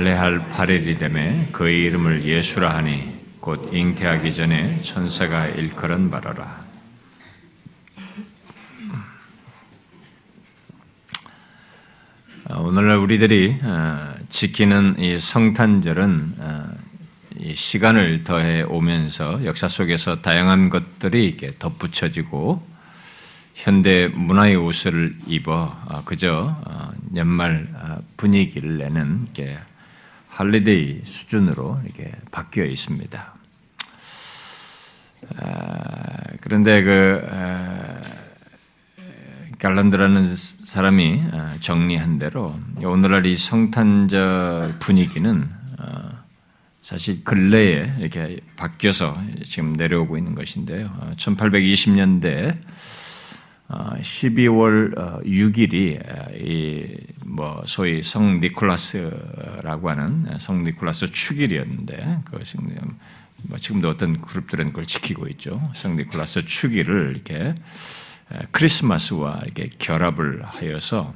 할례할 8일이 되매 그의 이름을 예수라 하니 곧 잉태하기 전에 천사가 일컬은 바라라. 아, 오늘날 우리들이 아, 지키는 이 성탄절은 아, 시간을 더해 오면서 역사 속에서 다양한 것들이 이렇게 덧붙여지고 현대 문화의 옷을 입어 그저 연말 분위기를 내는 holiday 수준으로 이렇게 바뀌어 있습니다. 그런데 그 갈란드라는 사람이 어, 정리한 대로 오늘날 이 성탄절 분위기는 어, 사실 근래에 이렇게 바뀌어서 지금 내려오고 있는 것인데요. 1820년대 12월 6일이 이뭐 소위 성 니콜라스라고 하는 성 니콜라스 축일이었는데 그것이 뭐 지금도 어떤 그룹들은 그걸 지키고 있죠. 성 니콜라스 축일을 이렇게 크리스마스와 이렇게 결합을 하여서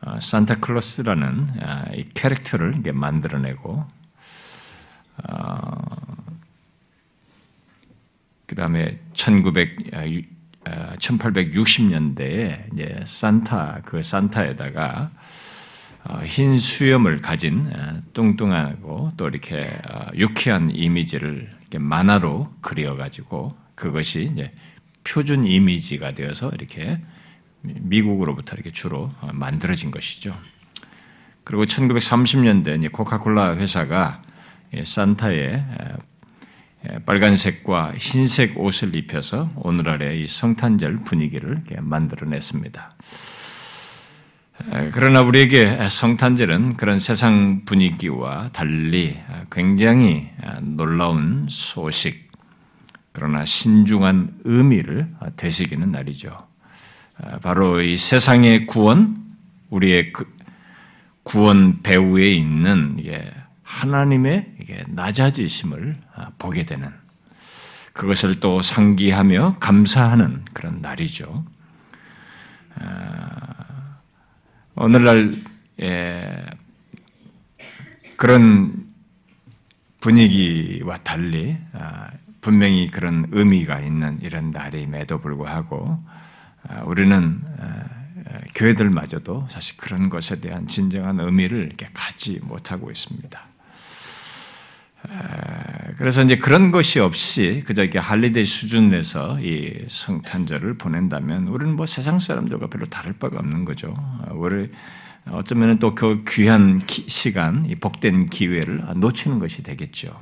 어, 산타클로스라는 아, 이 캐릭터를 만들어내고 어, 그 다음에 1900, 1860년대에 이제 산타 그 산타에다가 어, 흰 수염을 가진 뚱뚱하고 또 이렇게 유쾌한 이미지를 이렇게 만화로 그려가지고 그것이 이제 표준 이미지가 되어서 이렇게 미국으로부터 이렇게 주로 만들어진 것이죠. 그리고 1930년대 코카콜라 회사가 산타의 빨간색과 흰색 옷을 입혀서 오늘날의 이 성탄절 분위기를 만들어냈습니다. 그러나 우리에게 성탄절은 그런 세상 분위기와 달리 굉장히 놀라운 소식, 그러나 신중한 의미를 되새기는 날이죠. 아, 바로 이 세상의 구원, 우리의 그 구원 배후에 있는 하나님의 낮아지심을 아, 보게 되는 그것을 또 상기하며 감사하는 그런 날이죠. 아, 오늘날 예, 그런 분위기와 달리 분명히 그런 의미가 있는 이런 날임에도 불구하고 아, 우리는 아, 교회들마저도 사실 그런 것에 대한 진정한 의미를 이렇게 갖지 못하고 있습니다. 아, 그래서 이제 그런 것이 없이 그저 이렇게 holiday 수준에서 이 성탄절을 보낸다면 우리는 뭐 세상 사람들과 별로 다를 바가 없는 거죠. 우리 어쩌면 또 그 귀한 시간, 이 복된 기회를 놓치는 것이 되겠죠.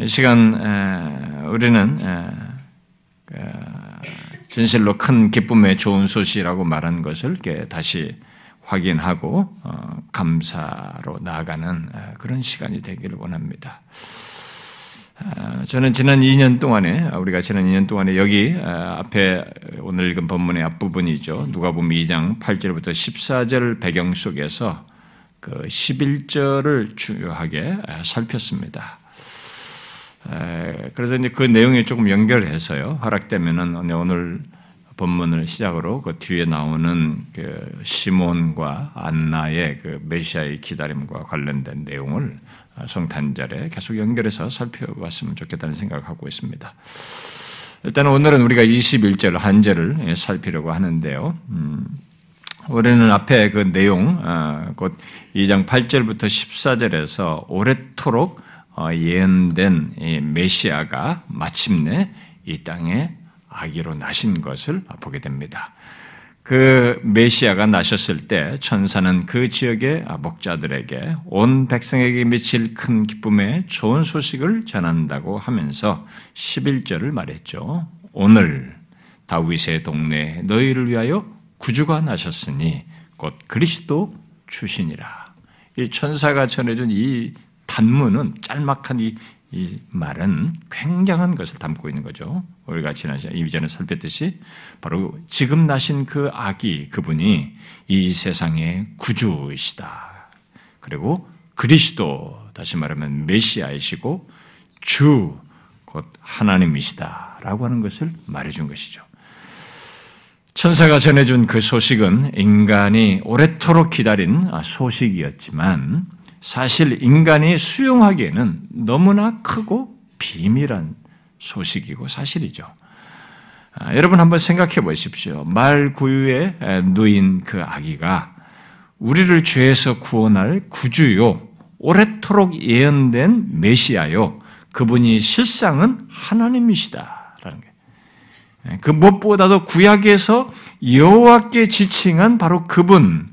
이 시간 우리는 그, 진실로 큰 기쁨의 좋은 소식이라고 말한 것을 다시 확인하고 어, 감사로 나아가는 그런 시간이 되기를 원합니다. 저는 지난 2년 동안에 우리가 지난 2년 동안에 여기 앞에 오늘 읽은 본문의 앞부분이죠. 누가 보면 2장 8절부터 14절 배경 속에서 그 11절을 중요하게 살폈습니다. 그래서 이제 그 내용에 조금 연결해서요. 허락되면은 오늘 본문을 시작으로 그 뒤에 나오는 그 시몬과 안나의 그 메시아의 기다림과 관련된 내용을 성탄절에 계속 연결해서 살펴봤으면 좋겠다는 생각을 하고 있습니다. 일단 오늘은 우리가 21절 한 절을 살피려고 하는데요. 음, 우리는 앞에 그 내용, 어, 곧 2장 8절부터 14절에서 오랫도록 어, 예언된 메시아가 마침내 이 땅에 아기로 나신 것을 보게 됩니다. 그 메시아가 나셨을 때 천사는 그 지역의 목자들에게 온 백성에게 미칠 큰 기쁨의 좋은 소식을 전한다고 하면서 11절을 말했죠. 오늘 다윗의 동네 너희를 위하여 구주가 나셨으니 곧 그리스도 주시니라. 이 천사가 전해준 이 단문은 짤막한 이, 이 말은 굉장한 것을 담고 있는 거죠. 우리가 지난 시간 이전에 살폈듯이 바로 지금 나신 그 아기 그분이 이 세상의 구주이시다. 그리고 그리스도 다시 말하면 메시아이시고 주 곧 하나님이시다라고 하는 것을 말해준 것이죠. 천사가 전해준 그 소식은 인간이 오래도록 기다린 소식이었지만 사실 인간이 수용하기에는 너무나 크고 비밀한 소식이고 사실이죠. 아, 여러분 한번 생각해 보십시오. 말 구유에 누인 그 아기가 우리를 죄에서 구원할 구주요, 오래도록 예언된 메시아요, 그분이 실상은 하나님이시다라는 게. 예, 그 무엇보다도 구약에서 여호와께 지칭한 바로 그분,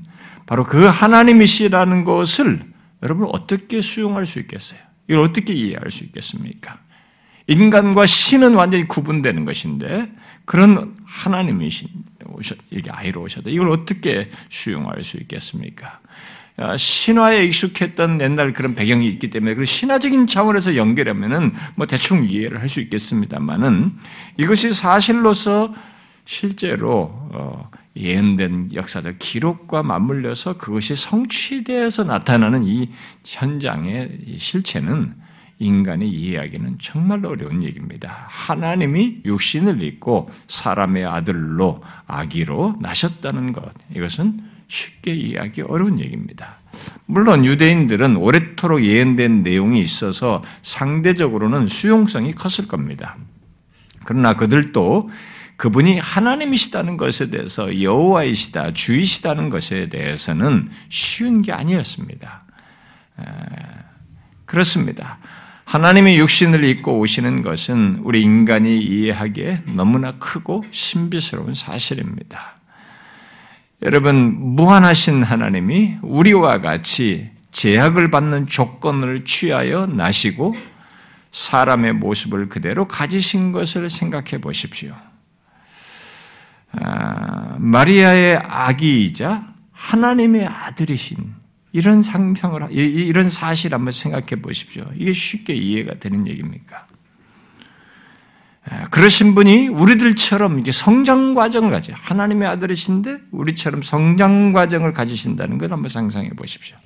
바로 그 하나님이시라는 것을 여러분 어떻게 수용할 수 있겠어요? 이걸 어떻게 이해할 수 있겠습니까? 인간과 신은 완전히 구분되는 것인데 그런 하나님이신 이게 아이로 오셔도 이걸 어떻게 수용할 수 있겠습니까? 아, 신화에 익숙했던 옛날 그런 배경이 있기 때문에 그 신화적인 차원에서 연결하면은 뭐 대충 이해를 할 수 있겠습니다만은 이것이 사실로서 실제로 어, 예언된 역사적 기록과 맞물려서 그것이 성취되어서 나타나는 이 현장의 실체는 인간이 이해하기는 정말 어려운 얘기입니다. 하나님이 육신을 입고 사람의 아들로 아기로 나셨다는 것 이것은 쉽게 이해하기 어려운 얘기입니다. 물론 유대인들은 오래도록 예언된 내용이 있어서 상대적으로는 수용성이 컸을 겁니다. 그러나 그들도 그분이 하나님이시다는 것에 대해서 여호와이시다, 주이시다는 것에 대해서는 쉬운 게 아니었습니다. 그렇습니다. 하나님의 육신을 입고 오시는 것은 우리 인간이 이해하기에 너무나 크고 신비스러운 사실입니다. 여러분, 무한하신 하나님이 우리와 같이 제약을 받는 조건을 취하여 나시고 사람의 모습을 그대로 가지신 것을 생각해 보십시오. 아, 마리아의 아기이자 하나님의 아들이신 이런 상상을 이런 사실 한번 생각해 보십시오. 이게 쉽게 이해가 되는 얘기입니까? 그러신 분이 우리들처럼 이게 성장 과정을 가지 하나님의 아들이신데 우리처럼 성장 과정을 가지신다는 걸 한번 상상해 보십시오.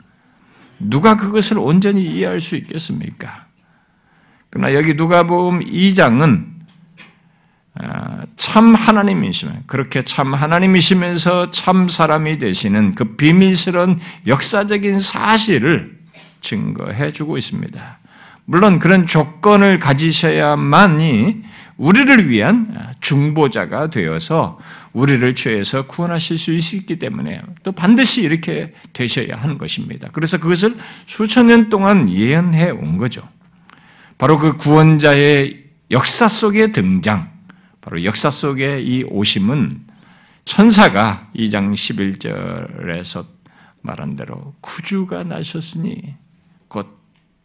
누가 그것을 온전히 이해할 수 있겠습니까? 그러나 여기 누가복음 2장은 아, 참 하나님이시면 그렇게 참 하나님이시면서 참 사람이 되시는 그 비밀스러운 역사적인 사실을 증거해 주고 있습니다. 물론 그런 조건을 가지셔야만이 우리를 위한 중보자가 되어서 우리를 죄에서 구원하실 수 있기 때문에 또 반드시 이렇게 되셔야 하는 것입니다. 그래서 그것을 수천 년 동안 예언해 온 거죠. 바로 그 구원자의 역사 속의 등장, 바로 역사 속의 이 오심은 천사가 2장 11절에서 말한 대로 구주가 나셨으니 곧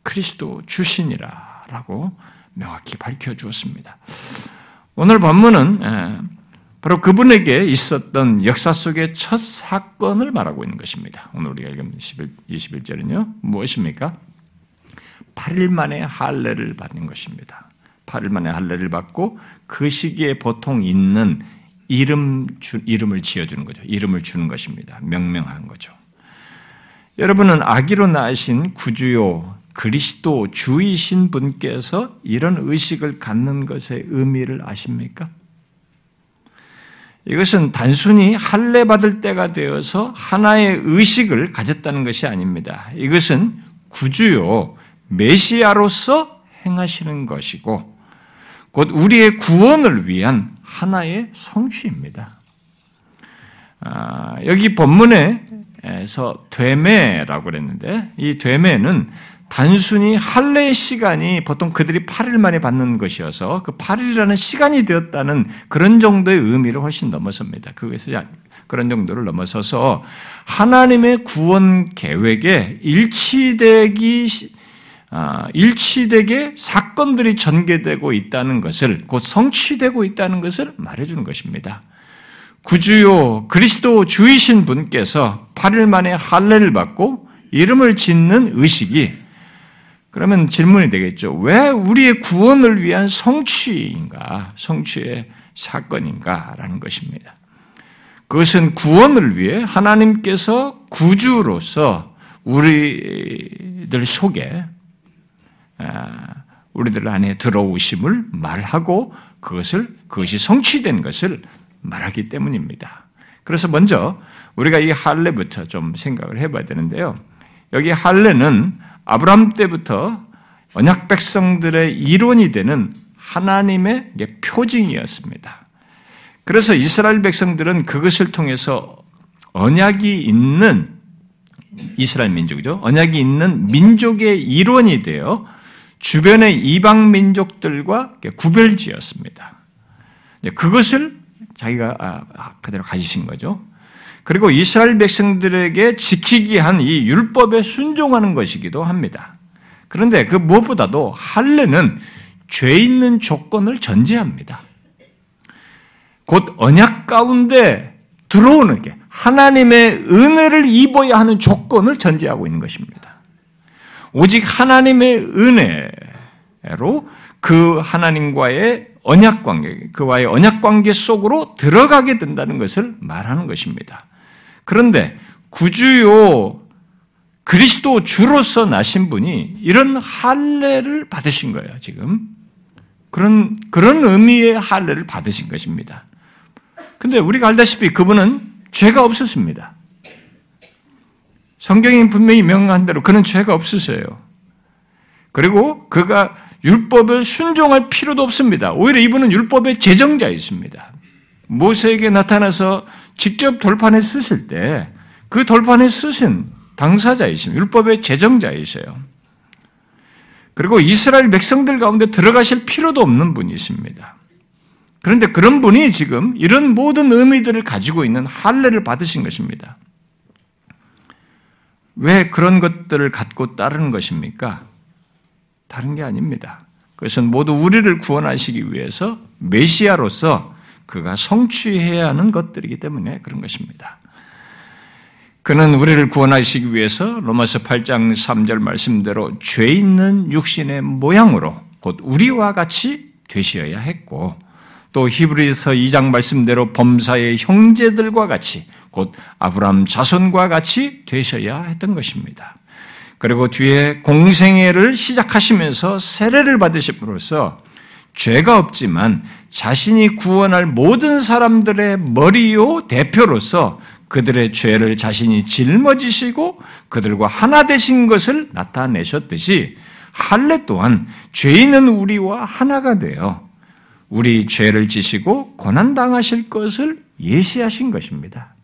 그리스도 주신이라 라고 명확히 밝혀 주었습니다. 오늘 본문은 예, 바로 그분에게 있었던 역사 속의 첫 사건을 말하고 있는 것입니다. 오늘 우리가 읽은 21 절은요. 무엇입니까? 8일 만에 할례를 받는 것입니다. 8일 만에 할례를 받고 그 시기에 보통 있는 이름 주, 이름을 지어 주는 거죠. 이름을 주는 것입니다. 명명한 거죠. 여러분은 아기로 낳으신 구주요 그리스도 주이신 분께서 이런 의식을 갖는 것의 의미를 아십니까? 이것은 단순히 할례 받을 때가 되어서 하나의 의식을 가졌다는 것이 아닙니다. 이것은 구주요 메시아로서 행하시는 것이고 곧 우리의 구원을 위한 하나의 성취입니다. 아, 여기 본문에서 되매라고 그랬는데 이 되매는 단순히 할례 시간이 보통 그들이 8일 만에 받는 것이어서 그 8일이라는 시간이 되었다는 그런 정도의 의미를 훨씬 넘어섭니다. 그것이 그런 정도를 넘어서서 하나님의 구원 계획에 일치되기 아, 일치되게 사건들이 전개되고 있다는 것을 곧 성취되고 있다는 것을 말해주는 것입니다. 구주요 그리스도 주이신 분께서 8일 만에 할례를 받고 이름을 짓는 의식이 그러면 질문이 되겠죠. 왜 우리의 구원을 위한 성취인가? 성취의 사건인가라는 것입니다. 그것은 구원을 위해 하나님께서 구주로서 우리들 속에 아, 우리들 안에 들어오심을 말하고 그것을 그것이 성취된 것을 말하기 때문입니다. 그래서 먼저 우리가 이 할례부터 좀 생각을 해봐야 되는데요. 여기 할례는 아브라함 때부터 언약 백성들의 이론이 되는 하나님의 표징이었습니다. 그래서 이스라엘 백성들은 그것을 통해서 언약이 있는 이스라엘 민족이죠. 언약이 있는 민족의 일원이 되어 주변의 이방 민족들과 구별지었습니다. 그것을 자기가 아, 아, 그대로 가지신 거죠. 그리고 이스라엘 백성들에게 지키기 한 이 율법에 순종하는 것이기도 합니다. 그런데 그 무엇보다도 할례는 죄 있는 조건을 전제합니다. 곧 언약 가운데 들어오는 게 하나님의 은혜를 입어야 하는 조건을 전제하고 있는 것입니다. 오직 하나님의 은혜로 그 하나님과의 언약 관계, 그와의 언약 관계 속으로 들어가게 된다는 것을 말하는 것입니다. 그런데 구주요 그리스도 주로서 나신 분이 이런 할례를 받으신 거예요, 지금. 그런 그런 의미의 할례를 받으신 것입니다. 근데 우리가 알다시피 그분은 죄가 없었습니다. 성경이 분명히 명한 대로 그는 죄가 없으세요. 그리고 그가 율법을 순종할 필요도 없습니다. 오히려 이분은 율법의 제정자였습니다. 모세에게 나타나서 직접 돌판에 쓰실 때 그 돌판에 쓰신 당사자이십니다. 율법의 제정자이세요. 그리고 이스라엘 백성들 가운데 들어가실 필요도 없는 분이십니다. 그런데 그런 분이 지금 이런 모든 의미들을 가지고 있는 할례를 받으신 것입니다. 왜 그런 것들을 갖고 따르는 것입니까? 다른 게 아닙니다. 그것은 모두 우리를 구원하시기 위해서 메시아로서 그가 성취해야 하는 것들이기 때문에 그런 것입니다. 그는 우리를 구원하시기 위해서 로마서 8장 3절 말씀대로 죄 있는 육신의 모양으로 곧 우리와 같이 되셔야 했고 또 히브리서 2장 말씀대로 범사의 형제들과 같이 곧 아브람 자손과 같이 되셔야 했던 것입니다. 그리고 뒤에 공생애를 시작하시면서 세례를 받으심으로써 죄가 없지만 자신이 구원할 모든 사람들의 머리요 대표로서 그들의 죄를 자신이 짊어지시고 그들과 하나 되신 것을 나타내셨듯이 할례 또한 죄 있는 우리와 하나가 되어 우리 죄를 지시고 고난 당하실 것을 예시하신 것입니다.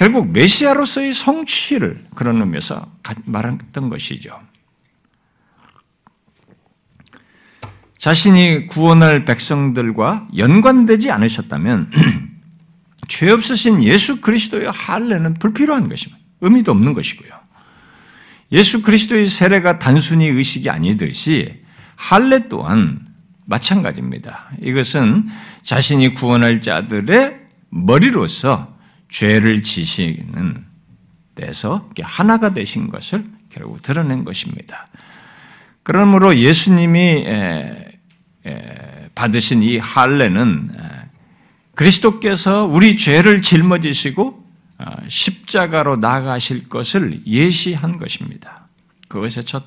결국 메시아로서의 성취를 그런 의미에서 말했던 것이죠. 자신이 구원할 백성들과 연관되지 않으셨다면 죄 없으신 예수 그리스도의 할례는 불필요한 것입니다. 의미도 없는 것이고요. 예수 그리스도의 세례가 단순히 의식이 아니듯이 할례 또한 마찬가지입니다. 이것은 자신이 구원할 자들의 머리로서 죄를 지시는 데서 하나가 되신 것을 결국 드러낸 것입니다. 그러므로 예수님이 받으신 이 할례는 그리스도께서 우리 죄를 짊어지시고 어, 십자가로 나가실 것을 예시한 것입니다. 그것의 첫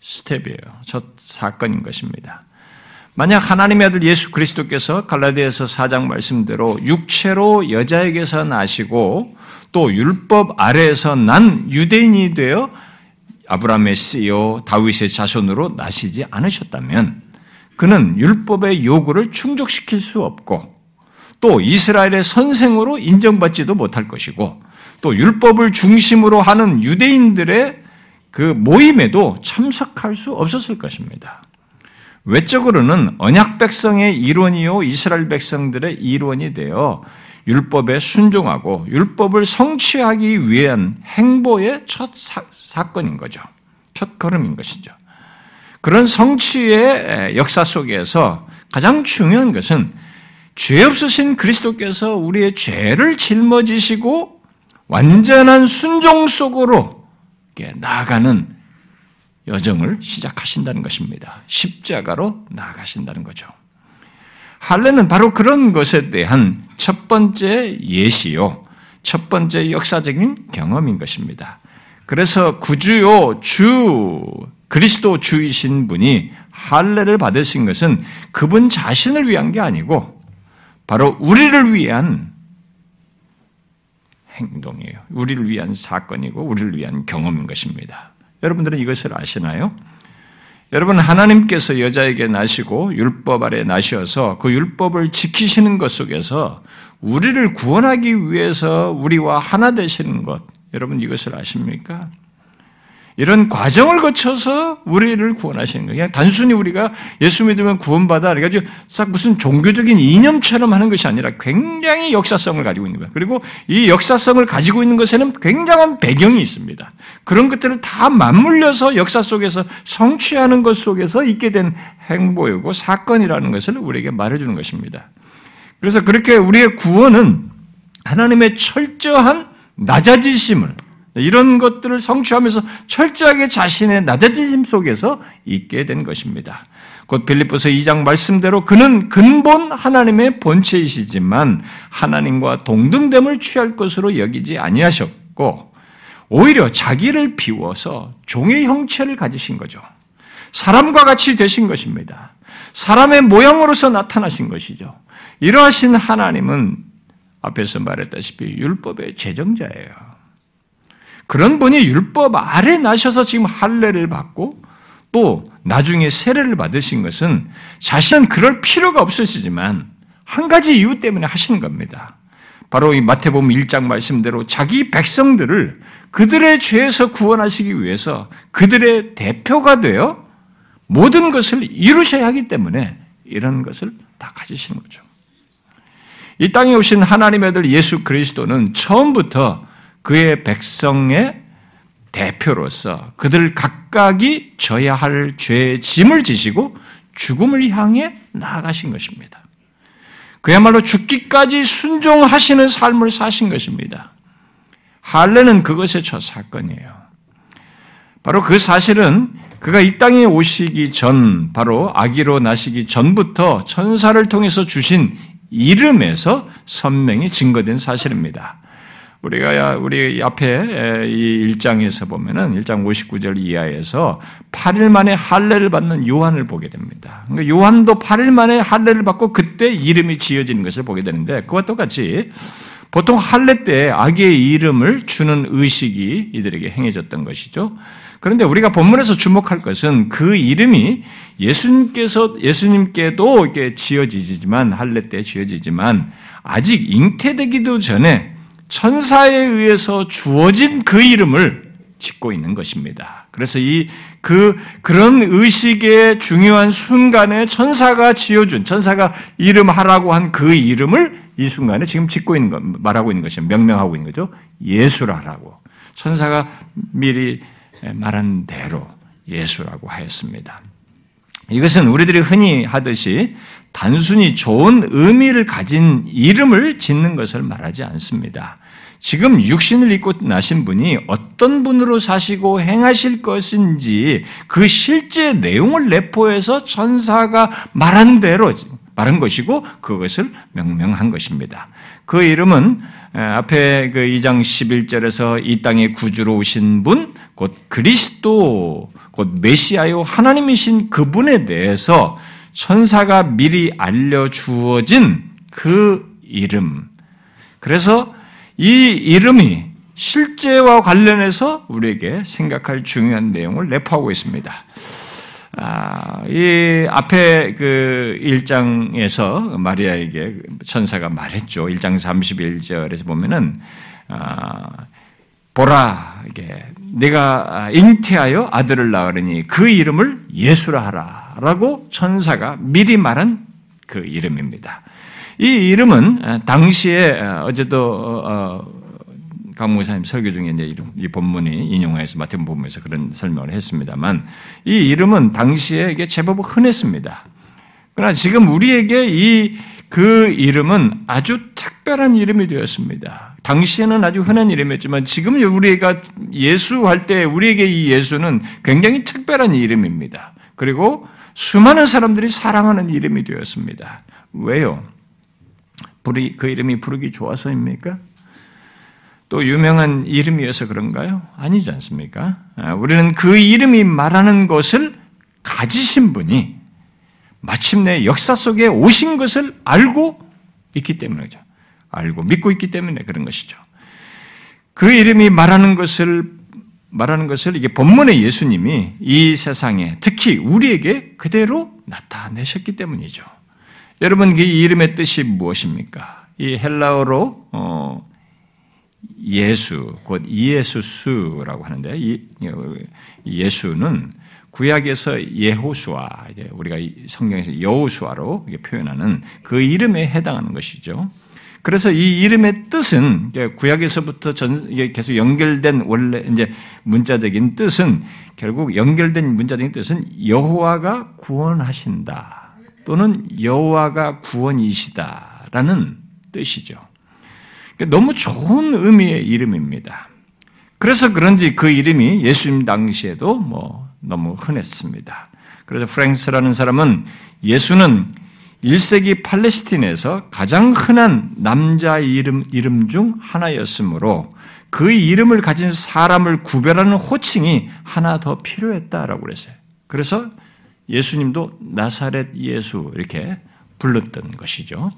스텝이에요. 첫 사건인 것입니다. 만약 하나님의 아들 예수 그리스도께서 갈라디아서 4장 말씀대로 육체로 여자에게서 나시고 또 율법 아래에서 난 유대인이 되어 아브라함의 씨요 다윗의 자손으로 나시지 않으셨다면 그는 율법의 요구를 충족시킬 수 없고 또 이스라엘의 선생으로 인정받지도 못할 것이고 또 율법을 중심으로 하는 유대인들의 그 모임에도 참석할 수 없었을 것입니다. 외적으로는 언약 백성의 이론이요 이스라엘 백성들의 이론이 되어 율법에 순종하고 율법을 성취하기 위한 행보의 첫 사, 건인 거죠. 첫 걸음인 것이죠. 그런 성취의 역사 속에서 가장 중요한 것은 죄 없으신 그리스도께서 우리의 죄를 짊어지시고 완전한 순종 속으로 나아가는 여정을 시작하신다는 것입니다. 십자가로 나아가신다는 거죠. 할례는 바로 그런 것에 대한 첫 번째 예시요, 첫 번째 역사적인 경험인 것입니다. 그래서 구주요 주 그리스도 주이신 분이 할례를 받으신 것은 그분 자신을 위한 게 아니고 바로 우리를 위한 행동이에요. 우리를 위한 사건이고 우리를 위한 경험인 것입니다. 여러분들은 이것을 아시나요? 여러분 하나님께서 여자에게 나시고 율법 아래 나셔서 그 율법을 지키시는 것 속에서 우리를 구원하기 위해서 우리와 하나 되시는 것 여러분 이것을 아십니까? 이런 과정을 거쳐서 우리를 구원하시는 거예요. 그냥 단순히 우리가 예수 믿으면 구원받아. 그래가지고 싹 무슨 종교적인 이념처럼 하는 것이 아니라 굉장히 역사성을 가지고 있는 거예요. 그리고 이 역사성을 가지고 있는 것에는 굉장한 배경이 있습니다. 그런 것들을 다 맞물려서 역사 속에서 성취하는 것 속에서 있게 된 행보이고 사건이라는 것을 우리에게 말해주는 것입니다. 그래서 그렇게 우리의 구원은 하나님의 철저한 낮아지심을 이런 것들을 성취하면서 철저하게 자신의 낮아짐 속에서 있게 된 것입니다. 곧 빌립보서 2장 말씀대로 그는 근본 하나님의 본체이시지만 하나님과 동등됨을 취할 것으로 여기지 아니하셨고 오히려 자기를 비워서 종의 형체를 가지신 거죠. 사람과 같이 되신 것입니다. 사람의 모양으로서 나타나신 것이죠. 이러하신 하나님은 앞에서 말했다시피 율법의 제정자예요. 그런 분이 율법 아래 나셔서 지금 할례를 받고 또 나중에 세례를 받으신 것은 자신은 그럴 필요가 없으시지만 한 가지 이유 때문에 하시는 겁니다. 바로 이 마태복음 1장 말씀대로 자기 백성들을 그들의 죄에서 구원하시기 위해서 그들의 대표가 되어 모든 것을 이루셔야 하기 때문에 이런 것을 다 가지시는 거죠. 이 땅에 오신 하나님의 아들 예수 그리스도는 처음부터 그의 백성의 대표로서 그들 각각이 져야 할 죄의 짐을 지시고 죽음을 향해 나아가신 것입니다. 그야말로 죽기까지 순종하시는 삶을 사신 것입니다. 할례는 그것의 첫 사건이에요. 바로 그 사실은 그가 이 땅에 오시기 전, 바로 아기로 나시기 전부터 천사를 통해서 주신 이름에서 선명히 증거된 사실입니다. 우리가 우리 앞에 이 1장에서 보면은 1장 59절 이하에서 8일 만에 할례를 받는 요한을 보게 됩니다. 그러니까 요한도 8일 만에 할례를 받고 그때 이름이 지어지는 것을 보게 되는데 그와 똑같이 보통 할례 때 아기의 이름을 주는 의식이 이들에게 행해졌던 것이죠. 그런데 우리가 본문에서 주목할 것은 그 이름이 예수님께서 예수님께도 이렇게 지어지지만 할례 때 지어지지만 아직 잉태되기도 전에 천사에 의해서 주어진 그 이름을 짓고 있는 것입니다. 그래서 이, 그, 그런 의식의 중요한 순간에 천사가 지어준, 천사가 이름하라고 한 그 이름을 이 순간에 지금 짓고 있는 것, 말하고 있는 것이 명명하고 있는 거죠. 예수라라고. 천사가 미리 말한 대로 예수라고 하였습니다. 이것은 우리들이 흔히 하듯이 단순히 좋은 의미를 가진 이름을 짓는 것을 말하지 않습니다. 지금 육신을 입고 나신 분이 어떤 분으로 사시고 행하실 것인지 그 실제 내용을 내포해서 천사가 말한 대로 말한 것이고 그것을 명명한 것입니다. 그 이름은 앞에 그 2장 11절에서 이 땅에 구주로 오신 분, 곧 그리스도, 곧 메시아요 하나님이신 그분에 대해서 천사가 미리 알려 주어진 그 이름. 그래서 이 이름이 실제와 관련해서 우리에게 생각할 중요한 내용을 내포하고 있습니다. 아, 이 앞에 그 1장에서 마리아에게 천사가 말했죠. 1장 31절에서 보면은, 아, 보라, 이게 내가 잉태하여 아들을 낳으니 그 이름을 예수라 하라. 라고 천사가 미리 말한 그 이름입니다. 이 이름은 당시에 어제도 어, 강무사님 설교 중에 이제 이 본문이 인용해서 마태복음 본문에서 그런 설명을 했습니다만 이 이름은 당시에 이게 제법 흔했습니다. 그러나 지금 우리에게 이 그 이름은 아주 특별한 이름이 되었습니다. 당시에는 아주 흔한 이름이었지만 지금 우리가 예수 할 때 우리에게 이 예수는 굉장히 특별한 이름입니다. 그리고 수많은 사람들이 사랑하는 이름이 되었습니다. 왜요? 그 이름이 부르기 좋아서입니까? 또 유명한 이름이어서 그런가요? 아니지 않습니까? 아, 우리는 그 이름이 말하는 것을 가지신 분이 마침내 역사 속에 오신 것을 알고 있기 때문이죠. 알고 믿고 있기 때문에 그런 것이죠. 그 이름이 말하는 것을 말하는 것을 이게 본문의 예수님이 이 세상에 특히 우리에게 그대로 나타내셨기 때문이죠. 여러분 그 이름의 뜻이 무엇입니까? 이 헬라어로 어, 예수 곧 이예수수라고 하는데 이, 예수는 구약에서 예호수아 우리가 성경에서 여호수아로 표현하는 그 이름에 해당하는 것이죠. 그래서 이 이름의 뜻은 구약에서부터 전 계속 연결된 원래 이제 문자적인 뜻은 결국 연결된 문자적인 뜻은 여호와가 구원하신다 또는 여호와가 구원이시다라는 뜻이죠. 그러니까 너무 좋은 의미의 이름입니다. 그래서 그런지 그 이름이 예수님 당시에도 뭐 너무 흔했습니다. 그래서 프랭스라는 사람은 예수는 1세기 팔레스틴에서 가장 흔한 남자 이름, 이름 중 하나였으므로 그 이름을 가진 사람을 구별하는 호칭이 하나 더 필요했다라고 그랬어요. 그래서 예수님도 나사렛 예수 이렇게 불렀던 것이죠.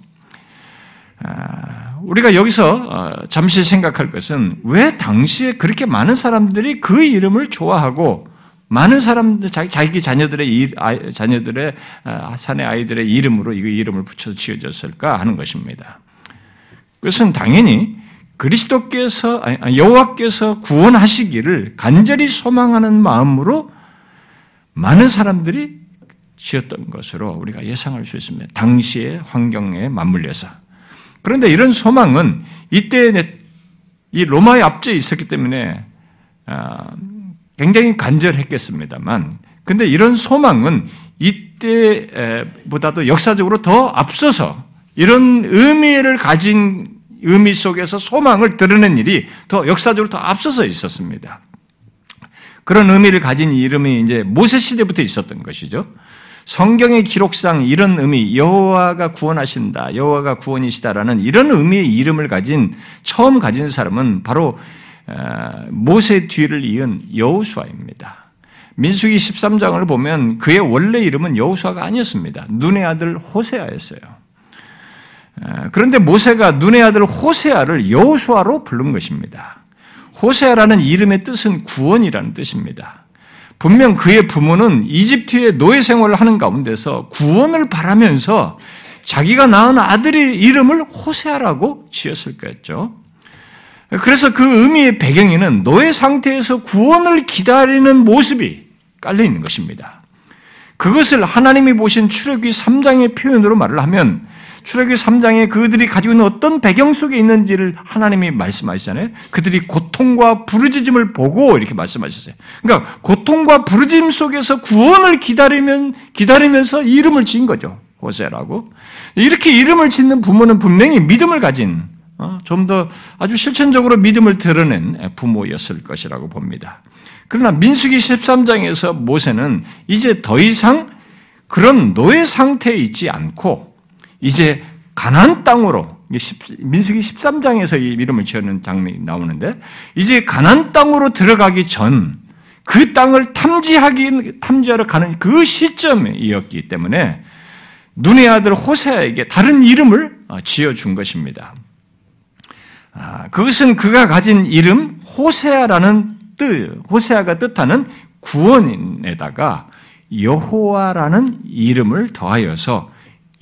아, 우리가 여기서 어, 잠시 생각할 것은 왜 당시에 그렇게 많은 사람들이 그 이름을 좋아하고 많은 사람들 자기, 자녀들의 자녀들의 아, 사내 아이들의 이름으로 이 이름을 붙여 지어졌을까 하는 것입니다. 그것은 당연히 그리스도께서 여호와께서 구원하시기를 간절히 소망하는 마음으로 많은 사람들이 지었던 것으로 우리가 예상할 수 있습니다. 당시의 환경에 맞물려서. 그런데 이런 소망은 이때 이 로마의 앞에 있었기 때문에 아, 굉장히 간절했겠습니다만, 근데 이런 소망은 이때보다도 역사적으로 더 앞서서 이런 의미를 가진 의미 속에서 소망을 드러낸 일이 더 역사적으로 더 앞서서 있었습니다. 그런 의미를 가진 이름이 이제 모세 시대부터 있었던 것이죠. 성경의 기록상 이런 의미, 여호와가 구원하신다, 여호와가 구원이시다라는 이런 의미의 이름을 가진 처음 가진 사람은 바로 어, 모세 뒤를 이은 여우수아입니다. 민수기 13장을 보면 그의 원래 이름은 여우수아가 아니었습니다. 눈의 아들 호세아였어요. 어, 그런데 모세가 눈의 아들 호세아를 여우수아로 부른 것입니다. 호세아라는 이름의 뜻은 구원이라는 뜻입니다. 분명 그의 부모는 이집트의 노예 생활을 하는 가운데서 구원을 바라면서 자기가 낳은 아들의 이름을 호세아라고 지었을 거였죠. 그래서 그 의미의 배경에는 노예 상태에서 구원을 기다리는 모습이 깔려 있는 것입니다. 그것을 하나님이 보신 출애기 3장의 표현으로 말을 하면 출애기 3장에 그들이 가지고 있는 어떤 배경 속에 있는지를 하나님이 말씀하시잖아요. 그들이 고통과 부르짖음을 보고 이렇게 말씀하셨어요. 그러니까 고통과 부르짖음 속에서 구원을 기다리면 기다리면서 이름을 지은 거죠. 호세라고. 이렇게 이름을 짓는 부모는 분명히 믿음을 가진 어, 좀 더 아주 실천적으로 믿음을 드러낸 부모였을 것이라고 봅니다. 그러나 민수기 13장에서 모세는 이제 더 이상 그런 노예 상태에 있지 않고 이제 가난 땅으로 민수기 13장에서 이 이름을 지어는 장면이 나오는데 이제 가난 땅으로 들어가기 전 그 땅을 탐지하기 탐지하러 가는 그 시점이었기 때문에 눈의 아들 호세아에게 다른 이름을 지어 준 것입니다. 아, 그것은 그가 가진 이름 호세아라는 뜻, 호세아가 뜻하는 구원에다가 여호와라는 이름을 더하여서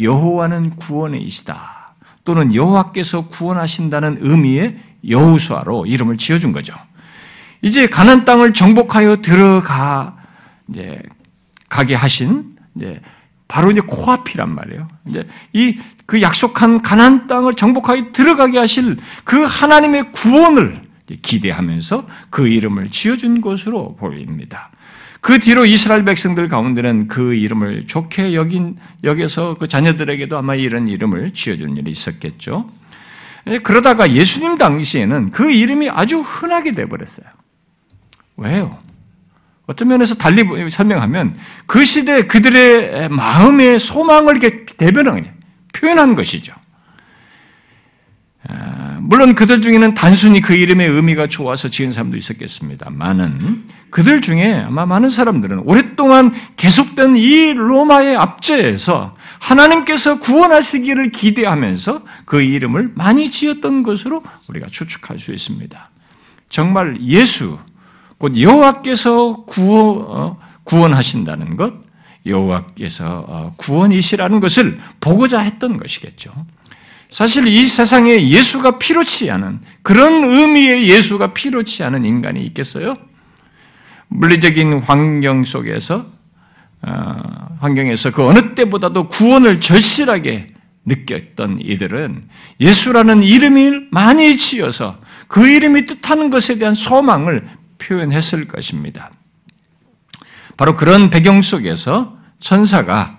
여호와는 구원이시다 또는 여호와께서 구원하신다는 의미의 여호수아로 이름을 지어준 거죠. 이제 가난 땅을 정복하여 들어가 가게 하신 바로 이제 코앞이란 말이에요. 이제 이 그 약속한 가난 땅을 정복하게 들어가게 하실 그 하나님의 구원을 기대하면서 그 이름을 지어준 것으로 보입니다. 그 뒤로 이스라엘 백성들 가운데는 그 이름을 좋게 여긴 여기서 그 자녀들에게도 아마 이런 이름을 지어준 일이 있었겠죠. 예, 그러다가 예수님 당시에는 그 이름이 아주 흔하게 돼 버렸어요. 왜요? 어떤 면에서 달리 설명하면 그 시대 그들의 마음의 소망을 이렇게 대변한 표현한 것이죠. 물론 그들 중에는 단순히 그 이름의 의미가 좋아서 지은 사람도 있었겠습니다만은 그들 중에 아마 많은 사람들은 오랫동안 계속된 이 로마의 압제에서 하나님께서 구원하시기를 기대하면서 그 이름을 많이 지었던 것으로 우리가 추측할 수 있습니다. 정말 예수, 곧 여호와께서 어, 구원하신다는 것, 여호와께서 어, 구원이시라는 것을 보고자 했던 것이겠죠. 사실 이 세상에 예수가 필요치 않은 그런 의미의 예수가 필요치 않은 인간이 있겠어요? 물리적인 환경 속에서 어, 환경에서 그 어느 때보다도 구원을 절실하게 느꼈던 이들은 예수라는 이름을 많이 지어서 그 이름이 뜻하는 것에 대한 소망을 표현했을 것입니다. 바로 그런 배경 속에서 천사가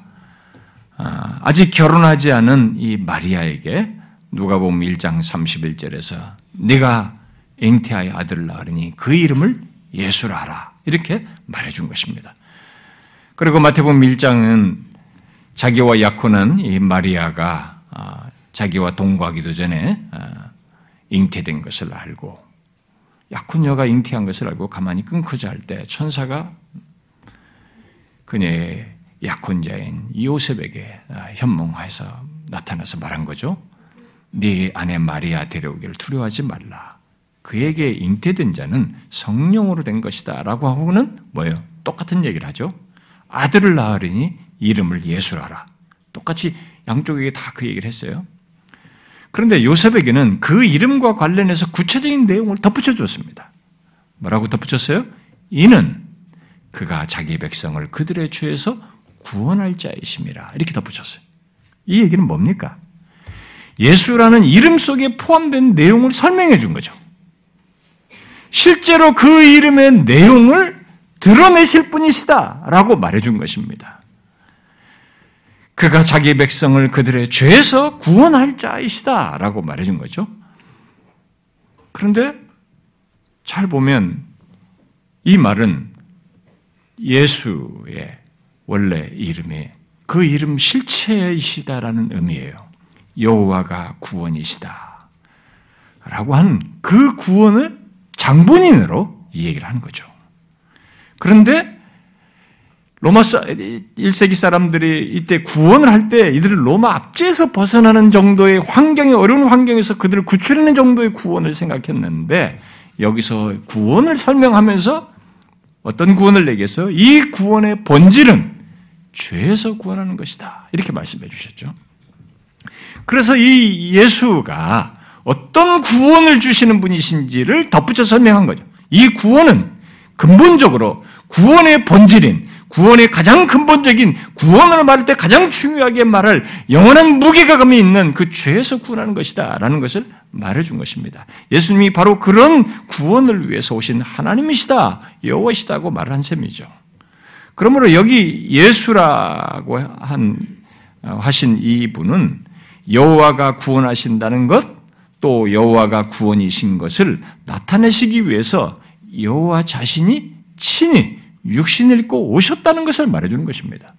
아, 아직 결혼하지 않은 이 마리아에게 누가 보면 1장 31절에서 네가 잉태하여 아들을 낳으니 그 이름을 예수라 하라 이렇게 말해준 것입니다. 그리고 마태복음 1장은 자기와 약혼한 이 마리아가 아, 자기와 동거하기도 전에 아, 잉태된 것을 알고 약혼녀가 잉태한 것을 알고 가만히 끊고자 할 때 천사가 그녀의 약혼자인 요셉에게 아, 현몽해서 나타나서 말한 거죠. 네 아내 마리아 데려오기를 두려워하지 말라. 그에게 잉태된 자는 성령으로 된 것이다. 라고 하고는 뭐예요? 똑같은 얘기를 하죠. 아들을 낳으리니 이름을 예수라라. 똑같이 양쪽에게 다 그 얘기를 했어요. 그런데 요셉에게는 그 이름과 관련해서 구체적인 내용을 덧붙여 줬습니다. 뭐라고 덧붙였어요? 이는 그가 자기 백성을 그들의 죄에서 구원할 자이심이라. 이렇게 덧붙였어요. 이 얘기는 뭡니까? 예수라는 이름 속에 포함된 내용을 설명해 준 거죠. 실제로 그 이름의 내용을 드러내실 분이시다라고 말해 준 것입니다. 그가 자기 백성을 그들의 죄에서 구원할 자이시다라고 말해준 거죠. 그런데 잘 보면 이 말은 예수의 원래 이름이 그 이름 실체이시다라는 의미예요. 여호와가 구원이시다. 라고 하는 그 구원을 장본인으로 이 얘기를 하는 거죠. 그런데 로마 1세기 사람들이 이때 구원을 할 때 이들을 로마 압제에서 벗어나는 정도의 환경이 어려운 환경에서 그들을 구출하는 정도의 구원을 생각했는데 여기서 구원을 설명하면서 어떤 구원을 내겠어요? 이 구원의 본질은 죄에서 구원하는 것이다. 이렇게 말씀해 주셨죠. 그래서 이 예수가 어떤 구원을 주시는 분이신지를 덧붙여 설명한 거죠. 이 구원은 근본적으로 구원의 본질인 구원의 가장 근본적인 구원을 말할 때 가장 중요하게 말할 영원한 무게감이 있는 그 죄에서 구원하는 것이다라는 것을 말해준 것입니다. 예수님이 바로 그런 구원을 위해서 오신 하나님이시다, 여호와시다고 말한 셈이죠. 그러므로 여기 예수라고 한 하신 이 분은 여호와가 구원하신다는 것, 또 여호와가 구원이신 것을 나타내시기 위해서 여호와 자신이 친히 육신을 입고 오셨다는 것을 말해주는 것입니다.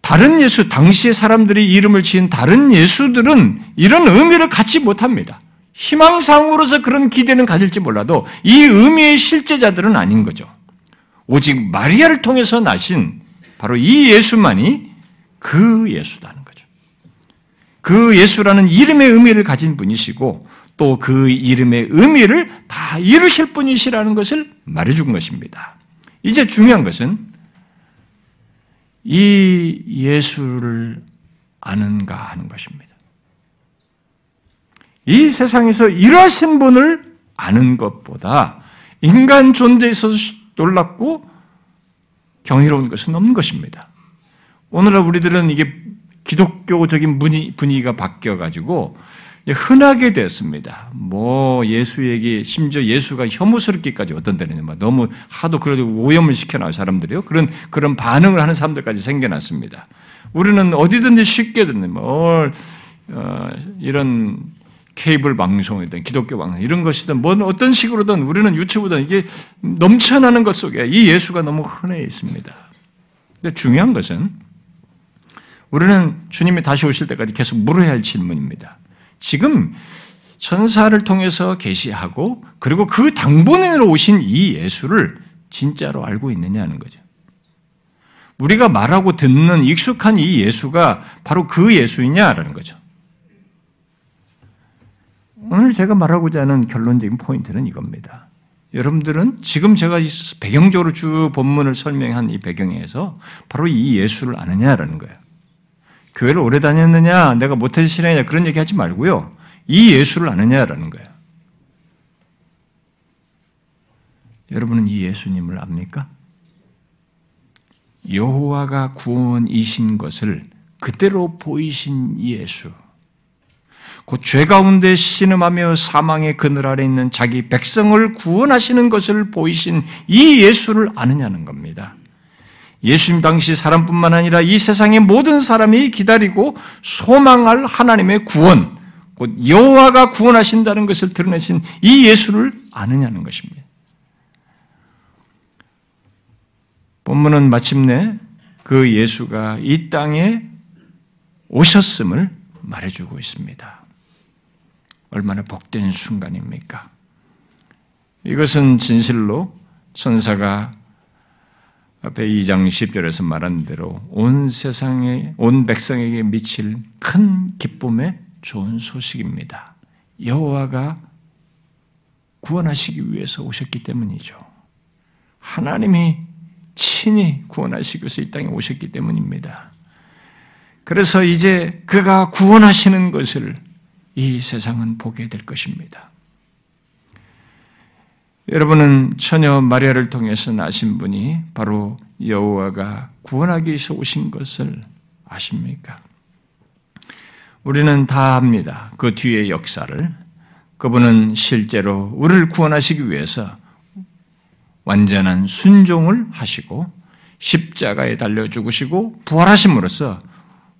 다른 예수, 당시의 사람들이 이름을 지은 다른 예수들은 이런 의미를 갖지 못합니다. 희망상으로서 그런 기대는 가질지 몰라도 이 의미의 실제자들은 아닌 거죠. 오직 마리아를 통해서 나신 바로 이 예수만이 그 예수라는 거죠. 그 예수라는 이름의 의미를 가진 분이시고 또 그 이름의 의미를 다 이루실 분이시라는 것을 말해준 것입니다. 이제 중요한 것은 이 예수를 아는가 하는 것입니다. 이 세상에서 이러신 분을 아는 것보다 인간 존재에 있어서 놀랍고 경이로운 것은 없는 것입니다. 오늘날 우리들은 이게 기독교적인 분위기가 바뀌어가지고 흔하게 됐습니다. 뭐 예수 얘기, 심지어 예수가 혐오스럽기까지 어떤 뭐 너무 하도 그래도 오염을 시켜놔 사람들이요. 그런 그런 반응을 하는 사람들까지 생겨났습니다. 우리는 어디든지 쉽게 듣는 뭐 어, 이런 케이블 방송이든 기독교 방송 이런 것이든 뭐 어떤 식으로든 우리는 유튜브든 이게 넘쳐나는 것 속에 이 예수가 너무 흔해 있습니다. 근데 중요한 것은 우리는 주님이 다시 오실 때까지 계속 물어야 할 질문입니다. 지금 천사를 통해서 계시하고 그리고 그 당본인으로 오신 이 예수를 진짜로 알고 있느냐는 거죠. 우리가 말하고 듣는 익숙한 이 예수가 바로 그 예수이냐라는 거죠. 오늘 제가 말하고자 하는 결론적인 포인트는 이겁니다. 여러분들은 지금 제가 배경적으로 주 본문을 설명한 이 배경에서 바로 이 예수를 아느냐라는 거예요. 교회를 오래 다녔느냐, 내가 못해서 신앙이냐 그런 얘기 하지 말고요. 이 예수를 아느냐라는 거예요. 여러분은 이 예수님을 압니까? 여호와가 구원이신 것을 그대로 보이신 예수. 곧죄 가운데 신음하며 사망의 그늘 아래 있는 자기 백성을 구원하시는 것을 보이신 이 예수를 아느냐는 겁니다. 예수님 당시 사람뿐만 아니라 이 세상의 모든 사람이 기다리고 소망할 하나님의 구원, 곧 여호와가 구원하신다는 것을 드러내신 이 예수를 아느냐는 것입니다. 본문은 마침내 그 예수가 이 땅에 오셨음을 말해주고 있습니다. 얼마나 복된 순간입니까? 이것은 진실로 천사가 앞에 2장 10절에서 말한 대로 온 세상에, 온 백성에게 미칠 큰 기쁨의 좋은 소식입니다. 여호와가 구원하시기 위해서 오셨기 때문이죠. 하나님이 친히 구원하시기 위해서 이 땅에 오셨기 때문입니다. 그래서 이제 그가 구원하시는 것을 이 세상은 보게 될 것입니다. 여러분은 처녀 마리아를 통해서 나신 분이 바로 여호와가 구원하기 위해서 오신 것을 아십니까? 우리는 다 압니다. 그 뒤의 역사를. 그분은 실제로 우리를 구원하시기 위해서 완전한 순종을 하시고 십자가에 달려 죽으시고 부활하심으로써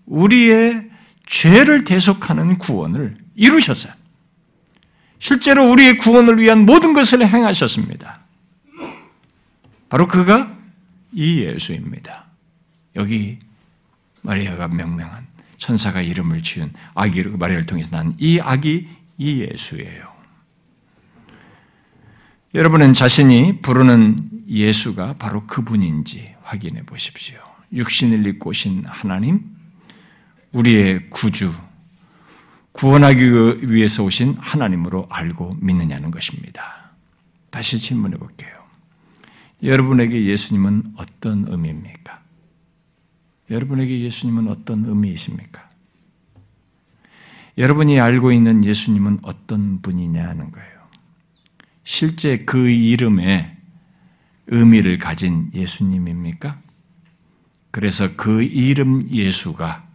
우리의 죄를 대속하는 구원을 이루셨어요. 실제로 우리의 구원을 위한 모든 것을 행하셨습니다. 바로 그가 이 예수입니다. 여기 마리아가 명명한 천사가 이름을 지은 아기 마리아를 통해서 난 이 아기 이 예수예요. 여러분은 자신이 부르는 예수가 바로 그분인지 확인해 보십시오. 육신을 입고 오신 하나님, 우리의 구주, 구원하기 위해서 오신 하나님으로 알고 믿느냐는 것입니다. 다시 질문해 볼게요. 여러분에게 예수님은 어떤 의미입니까? 여러분에게 예수님은 어떤 의미이십니까? 여러분이 알고 있는 예수님은 어떤 분이냐는 거예요. 실제 그 이름에 의미를 가진 예수님입니까? 그래서 그 이름 예수가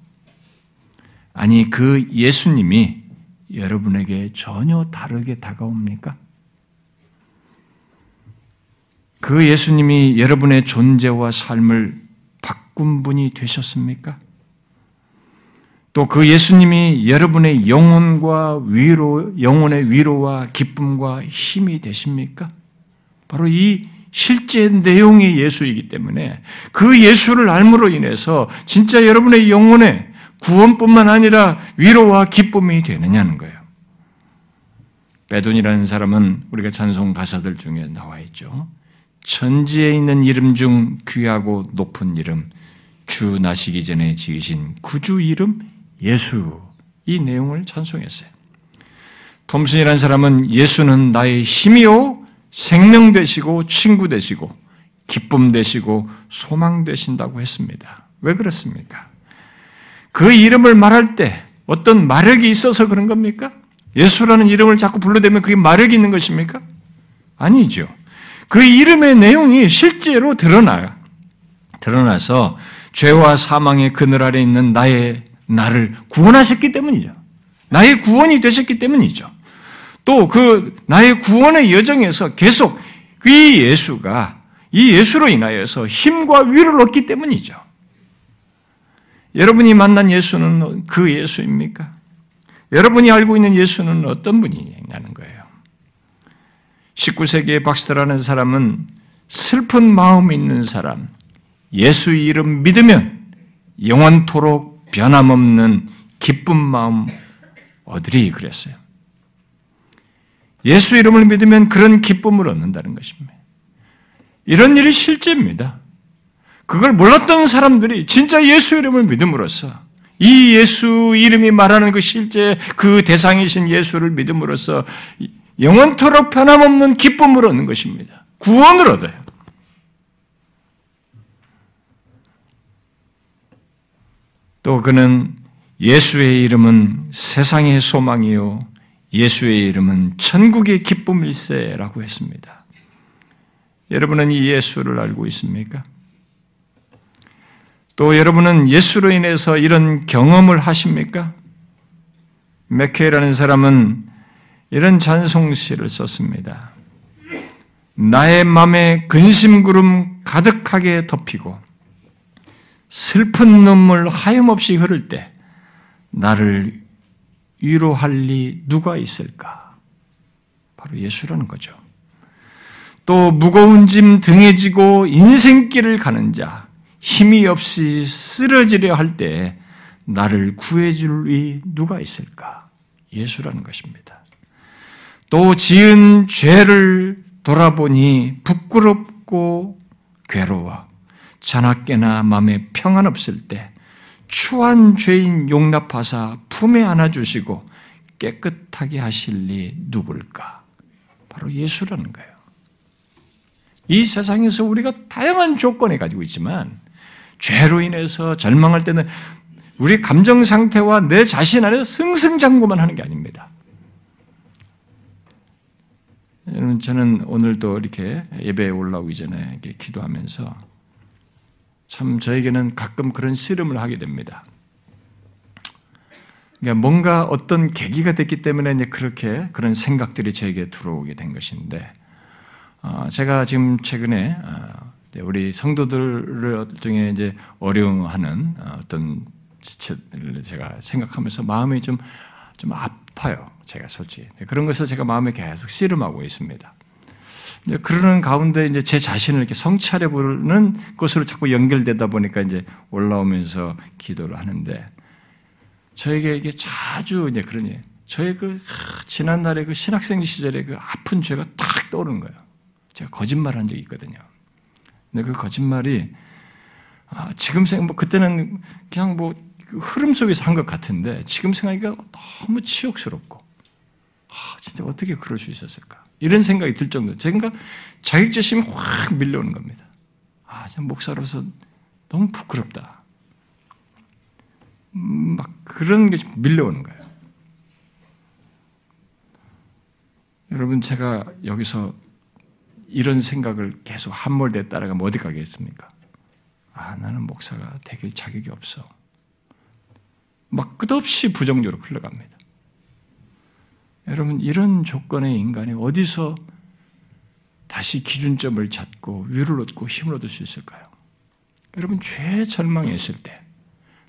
아니, 그 예수님이 여러분에게 전혀 다르게 다가옵니까? 그 예수님이 여러분의 존재와 삶을 바꾼 분이 되셨습니까? 또 그 예수님이 여러분의 영혼과 위로, 영혼의 위로와 기쁨과 힘이 되십니까? 바로 이 실제 내용의 예수이기 때문에 그 예수를 알므로 인해서 진짜 여러분의 영혼에 구원뿐만 아니라 위로와 기쁨이 되느냐는 거예요. 베돈이라는 사람은 우리가 찬송 가사들 중에 나와 있죠. 천지에 있는 이름 중 귀하고 높은 이름, 주 나시기 전에 지으신 구주 이름 예수. 이 내용을 찬송했어요. 톰슨이라는 사람은 예수는 나의 힘이요, 생명 되시고, 친구 되시고, 기쁨 되시고, 소망 되신다고 했습니다. 왜 그렇습니까? 그 이름을 말할 때 어떤 마력이 있어서 그런 겁니까? 예수라는 이름을 자꾸 불러대면 그게 마력이 있는 것입니까? 아니죠. 그 이름의 내용이 실제로 드러나요. 드러나서 죄와 사망의 그늘 아래 있는 나의 나를 구원하셨기 때문이죠. 나의 구원이 되셨기 때문이죠. 또 그 나의 구원의 여정에서 계속 이 예수가 이 예수로 인하여서 힘과 위를 얻기 때문이죠. 여러분이 만난 예수는 그 예수입니까? 여러분이 알고 있는 예수는 어떤 분이냐는 거예요. 19세기의 박스터라는 사람은 슬픈 마음 있는 사람, 예수 이름 믿으면 영원토록 변함없는 기쁜 마음 얻으리 그랬어요. 예수 이름을 믿으면 그런 기쁨을 얻는다는 것입니다. 이런 일이 실제입니다. 그걸 몰랐던 사람들이 진짜 예수 이름을 믿음으로써 이 예수 이름이 말하는 그 실제 그 대상이신 예수를 믿음으로써 영원토록 변함없는 기쁨을 얻는 것입니다. 구원을 얻어요. 또 그는 예수의 이름은 세상의 소망이요 예수의 이름은 천국의 기쁨일세라고 했습니다. 여러분은 이 예수를 알고 있습니까? 또 여러분은 예수로 인해서 이런 경험을 하십니까? 맥케라는 사람은 이런 찬송시를 썼습니다. 나의 맘에 근심구름 가득하게 덮이고 슬픈 눈물 하염없이 흐를 때 나를 위로할 리 누가 있을까? 바로 예수라는 거죠. 또 무거운 짐 등에 지고 인생길을 가는 자, 힘이 없이 쓰러지려 할 때 나를 구해줄 리 누가 있을까? 예수라는 것입니다. 또 지은 죄를 돌아보니 부끄럽고 괴로워 자나깨나 마음에 평안 없을 때 추한 죄인 용납하사 품에 안아주시고 깨끗하게 하실 리 누굴까? 바로 예수라는 거예요. 이 세상에서 우리가 다양한 조건을 가지고 있지만 죄로 인해서 절망할 때는 우리 감정 상태와 내 자신 안에서 승승장구만 하는 게 아닙니다. 여러분, 저는 오늘도 이렇게 예배에 올라오기 전에 기도하면서 참 저에게는 가끔 그런 씨름을 하게 됩니다. 그러니까 뭔가 어떤 계기가 됐기 때문에 이제 그렇게 그런 생각들이 저에게 들어오게 된 것인데, 어, 제가 지금 최근에 어, 우리 성도들을 중에 이제 어려워하는 어, 어떤 지체를 제가 생각하면서 마음이 좀, 좀 아파요. 제가 솔직히. 그런 것을 제가 마음에 계속 씨름하고 있습니다. 그러는 가운데 이제 제 자신을 이렇게 성찰해 보는 것으로 자꾸 연결되다 보니까 이제 올라오면서 기도를 하는데 저에게 이게 자주 이제 그러니 저의 그 지난날의 그 신학생 시절의 그 아픈 죄가 딱 떠오르는 거예요. 제가 거짓말 한 적이 있거든요. 근데 그 거짓말이 아, 지금 생각 뭐 그때는 그냥 뭐그 흐름 속에서 한 것 같은데 지금 생각하니까 너무 치욕스럽고 아, 진짜 어떻게 그럴 수 있었을까? 이런 생각이 들 정도. 제가 자격지심이 확 밀려오는 겁니다. 아, 참 목사로서 너무 부끄럽다. 음, 막 그런 게 밀려오는 거예요. 여러분, 제가 여기서 이런 생각을 계속 함몰돼 따라가면 어디 가겠습니까? 아, 나는 목사가 되길 자격이 없어. 막 끝없이 부정적으로 흘러갑니다. 여러분, 이런 조건의 인간이 어디서 다시 기준점을 찾고 위를 얻고 힘을 얻을 수 있을까요? 여러분, 죄 절망했을 때,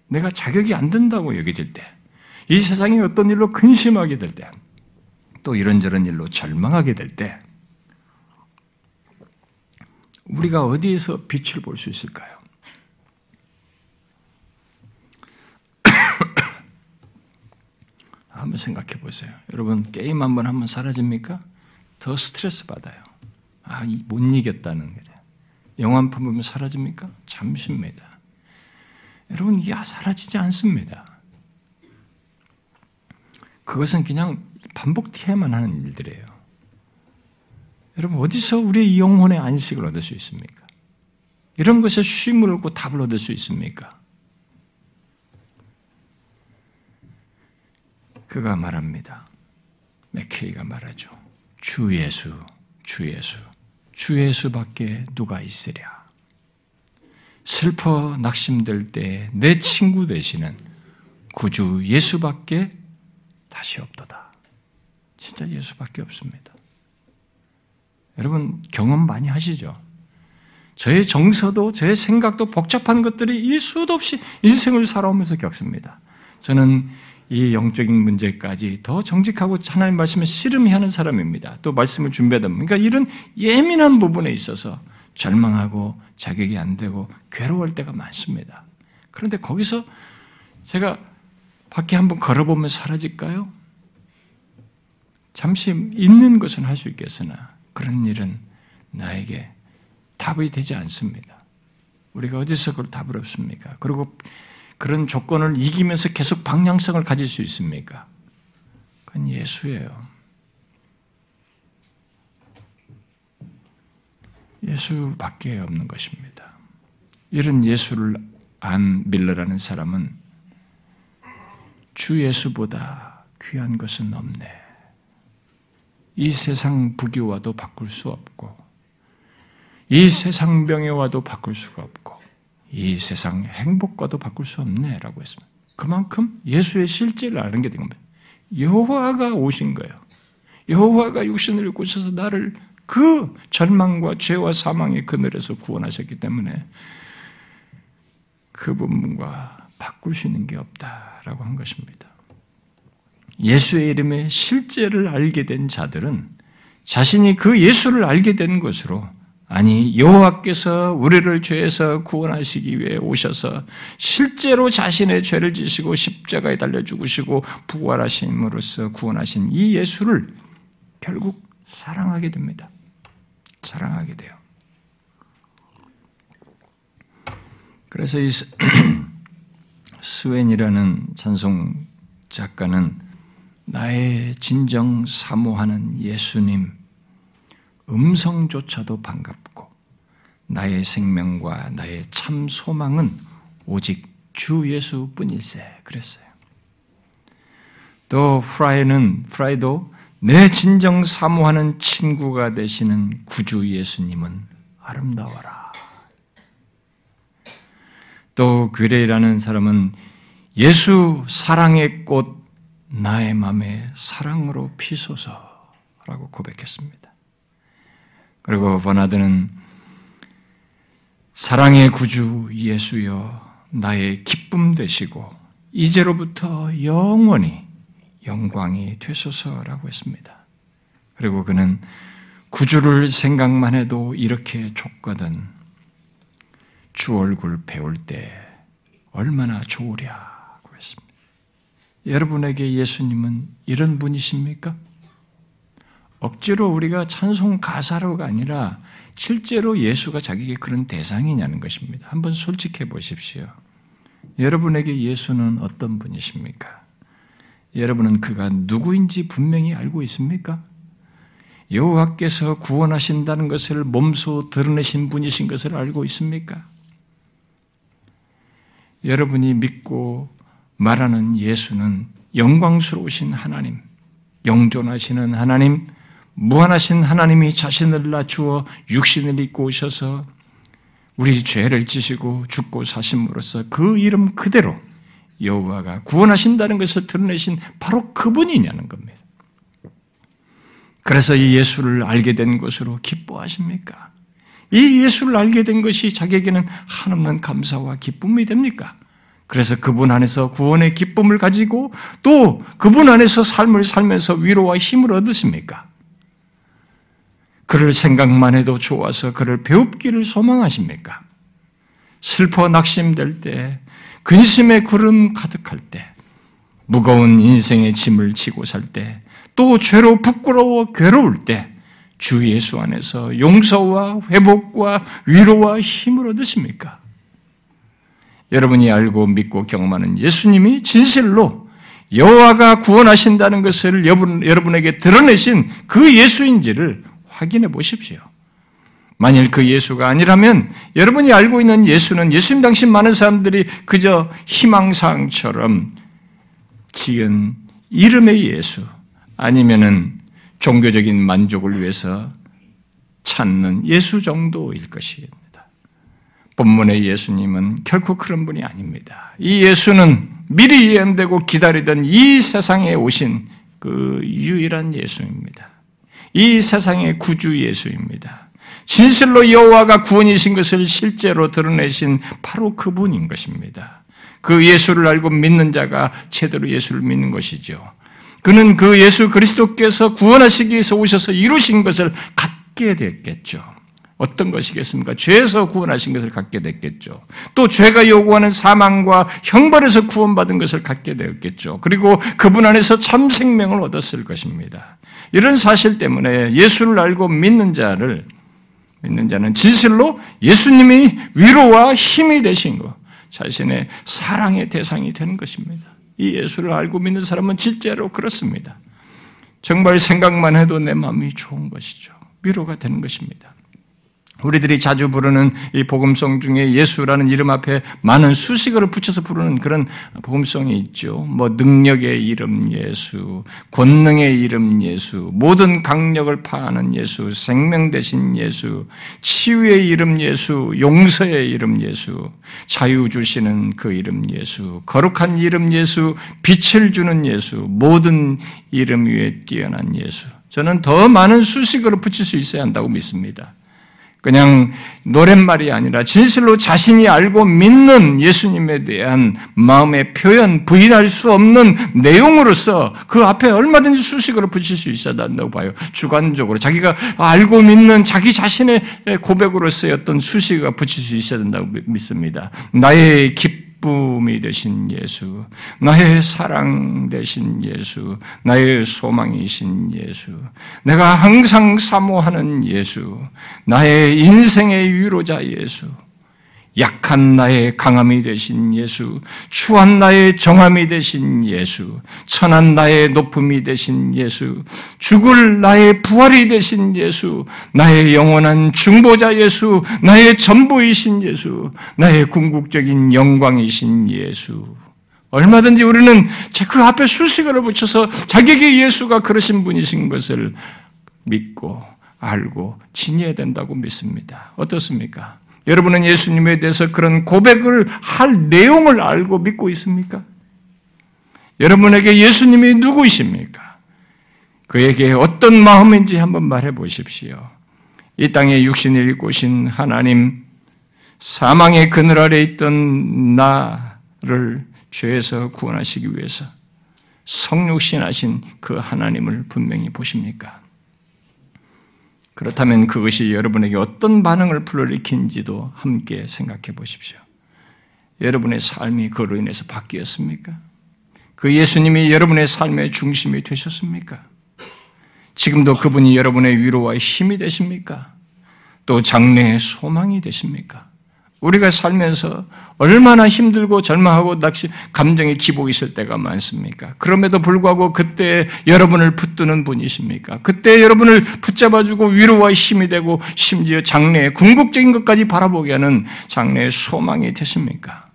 내가 자격이 안 된다고 여겨질 때, 이 세상에 어떤 일로 근심하게 될 때, 또 이런저런 일로 절망하게 될 때, 우리가 어디에서 빛을 볼 수 있을까요? 한번 생각해 보세요. 여러분, 게임 한번 하면 사라집니까? 더 스트레스 받아요. 아, 못 이겼다는 거죠. 영화 한 편 보면 사라집니까? 잠시입니다. 여러분, 이게 사라지지 않습니다. 그것은 그냥 반복해야만 하는 일들이에요. 여러분, 어디서 우리의 영혼의 안식을 얻을 수 있습니까? 이런 것에 쉼을 얻고 답을 얻을 수 있습니까? 그가 말합니다. 맥케이가 말하죠. 주 예수, 주 예수, 주 예수밖에 누가 있으랴. 슬퍼 낙심될 때 내 친구 되시는 구주 예수밖에 다시 없도다. 진짜 예수밖에 없습니다. 여러분 경험 많이 하시죠? 저의 정서도 저의 생각도 복잡한 것들이 이 수도 없이 인생을 살아오면서 겪습니다. 저는 이 영적인 문제까지 더 정직하고 하나님 말씀을 씨름해 하는 사람입니다. 또 말씀을 준비하다 그러니까 이런 예민한 부분에 있어서 절망하고 자격이 안 되고 괴로울 때가 많습니다. 그런데 거기서 제가 밖에 한번 걸어보면 사라질까요? 잠시 있는 것은 할 수 있겠으나 그런 일은 나에게 답이 되지 않습니다. 우리가 어디서 그걸 답을 없습니까? 그리고 그런 조건을 이기면서 계속 방향성을 가질 수 있습니까? 그건 예수예요. 예수밖에 없는 것입니다. 이런 예수를 안 밀러라는 사람은 주 예수보다 귀한 것은 없네. 이 세상 부귀와도 바꿀 수 없고, 이 세상 병에와도 바꿀 수가 없고, 이 세상 행복과도 바꿀 수 없네라고 했습니다. 그만큼 예수의 실제를 아는 게 된 겁니다. 여호와가 오신 거예요. 여호와가 육신을 오셔서 나를 그 절망과 죄와 사망의 그늘에서 구원하셨기 때문에 그 부분과 바꿀 수 있는 게 없다라고 한 것입니다. 예수의 이름의 실제를 알게 된 자들은 자신이 그 예수를 알게 된 것으로 아니 여호와께서 우리를 죄에서 구원하시기 위해 오셔서 실제로 자신의 죄를 지시고 십자가에 달려 죽으시고 부활하심으로써 구원하신 이 예수를 결국 사랑하게 됩니다. 사랑하게 돼요. 그래서 이 스웬이라는 찬송 작가는 나의 진정 사모하는 예수님 음성조차도 반갑고 나의 생명과 나의 참 소망은 오직 주 예수 뿐일세 그랬어요. 또 프라이는 프라이도 내 진정 사모하는 친구가 되시는 구주 예수님은 아름다워라. 또 괴레라는 사람은 예수 사랑의 꽃 나의 마음에 사랑으로 피소서라고 고백했습니다. 그리고 버나드는 사랑의 구주 예수여 나의 기쁨 되시고 이제로부터 영원히 영광이 되소서라고 했습니다. 그리고 그는 구주를 생각만 해도 이렇게 촉거든 주 얼굴 배울 때 얼마나 했습니다. 여러분에게 예수님은 이런 분이십니까? 억지로 우리가 찬송 가사로가 아니라 실제로 예수가 자기에게 그런 대상이냐는 것입니다. 한번 솔직해 보십시오. 여러분에게 예수는 어떤 분이십니까? 여러분은 그가 누구인지 분명히 알고 있습니까? 여호와께서 구원하신다는 것을 몸소 드러내신 분이신 것을 알고 있습니까? 여러분이 믿고 말하는 예수는 영광스러우신 하나님, 영존하시는 하나님, 무한하신 하나님이 자신을 낮추어 육신을 입고 오셔서 우리 죄를 지시고 죽고 사심으로써 그 이름 그대로 여호와가 구원하신다는 것을 드러내신 바로 그분이냐는 겁니다. 그래서 이 예수를 알게 된 것으로 기뻐하십니까? 이 예수를 알게 된 것이 자기에게는 한없는 감사와 기쁨이 됩니까? 그래서 그분 안에서 구원의 기쁨을 가지고 또 그분 안에서 삶을 살면서 위로와 힘을 얻으십니까? 그를 생각만 해도 좋아서 그를 배웁기를 소망하십니까? 슬퍼 낙심될 때 근심의 구름 가득할 때, 무거운 인생의 짐을 지고 살 때, 또 죄로 부끄러워 괴로울 때, 주 예수 안에서 용서와 회복과 위로와 힘을 얻으십니까? 여러분이 알고 믿고 경험하는 예수님이 진실로 여호와가 구원하신다는 것을 여러분에게 드러내신 그 예수인지를 확인해 보십시오. 만일 그 예수가 아니라면 여러분이 알고 있는 예수는 예수님 당시 많은 사람들이 그저 희망사항처럼 지은 이름의 예수 아니면은 종교적인 만족을 위해서 찾는 예수 정도일 것입니다. 본문의 예수님은 결코 그런 분이 아닙니다. 이 예수는 미리 예언되고 기다리던 이 세상에 오신 그 유일한 예수입니다. 이 세상의 구주 예수입니다. 진실로 여호와가 구원이신 것을 실제로 드러내신 바로 그분인 것입니다. 그 예수를 알고 믿는 자가 제대로 예수를 믿는 것이죠. 그는 그 예수 그리스도께서 구원하시기 위해서 오셔서 이루신 것을 갖게 됐겠죠. 어떤 것이겠습니까? 죄에서 구원하신 것을 갖게 됐겠죠. 또 죄가 요구하는 사망과 형벌에서 구원받은 것을 갖게 되었겠죠. 그리고 그분 안에서 참 생명을 얻었을 것입니다. 이런 사실 때문에 예수를 알고 믿는 자를 믿는 자는 진실로 예수님이 위로와 힘이 되신 것, 자신의 사랑의 대상이 되는 것입니다. 이 예수를 알고 믿는 사람은 실제로 그렇습니다. 정말 생각만 해도 내 마음이 좋은 것이죠. 위로가 되는 것입니다. 우리들이 자주 부르는 이 복음성 중에 예수라는 이름 앞에 많은 수식어를 붙여서 부르는 그런 복음성이 있죠. 뭐 능력의 이름 예수, 권능의 이름 예수, 모든 강력을 파하는 예수, 생명 대신 예수, 치유의 이름 예수, 용서의 이름 예수, 자유 주시는 그 이름 예수, 거룩한 이름 예수, 빛을 주는 예수, 모든 이름 위에 뛰어난 예수. 저는 더 많은 수식어를 붙일 수 있어야 한다고 믿습니다. 그냥 노랫말이 아니라 진실로 자신이 알고 믿는 예수님에 대한 마음의 표현, 부인할 수 없는 내용으로서 그 앞에 얼마든지 수식어를 붙일 수 있어야 한다고 봐요. 주관적으로. 자기가 알고 믿는 자기 자신의 고백으로서의 어떤 수식어가 붙일 수 있어야 된다고 믿습니다. 나의 기 기쁨이 되신 예수, 나의 사랑 되신 예수, 나의 소망이신 예수, 내가 항상 사모하는 예수, 나의 인생의 위로자 예수, 약한 나의 강함이 되신 예수, 추한 나의 정함이 되신 예수, 천한 나의 높음이 되신 예수, 죽을 나의 부활이 되신 예수, 나의 영원한 중보자 예수, 나의 전부이신 예수, 나의 궁극적인 영광이신 예수. 얼마든지 우리는 그 앞에 수식어를 붙여서 자기에게 예수가 그러신 분이신 것을 믿고 알고 지녀야 된다고 믿습니다. 어떻습니까? 여러분은 예수님에 대해서 그런 고백을 할 내용을 알고 믿고 있습니까? 여러분에게 예수님이 누구이십니까? 그에게 어떤 마음인지 한번 말해 보십시오. 이 땅에 육신을 입고 오신 하나님, 사망의 그늘 아래 있던 나를 죄에서 구원하시기 위해서 성육신 하신 그 하나님을 분명히 보십니까? 그렇다면 그것이 여러분에게 어떤 반응을 불러일으킨지도 함께 생각해 보십시오. 여러분의 삶이 그로 인해서 바뀌었습니까? 그 예수님이 여러분의 삶의 중심이 되셨습니까? 지금도 그분이 여러분의 위로와 힘이 되십니까? 또 장래의 소망이 되십니까? 우리가 살면서 얼마나 힘들고 절망하고 낚시, 감정의 기복이 있을 때가 많습니까? 그럼에도 불구하고 그때 여러분을 붙드는 분이십니까? 그때 여러분을 붙잡아주고 위로와 힘이 되고 심지어 장래의 궁극적인 것까지 바라보게 하는 장래의 소망이 되십니까?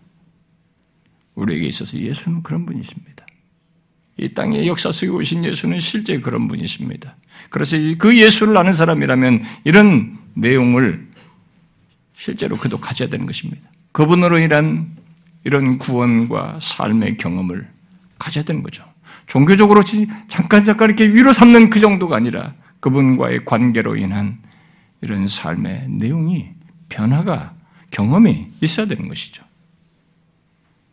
우리에게 있어서 예수는 그런 분이십니다. 이 땅의 역사 속에 오신 예수는 실제 그런 분이십니다. 그래서 그 예수를 아는 사람이라면 이런 내용을 실제로 그도 가져야 되는 것입니다. 그분으로 인한 이런 구원과 삶의 경험을 가져야 되는 거죠. 종교적으로 잠깐 잠깐 이렇게 위로 삼는 그 정도가 아니라 그분과의 관계로 인한 이런 삶의 내용이 변화가 경험이 있어야 되는 것이죠.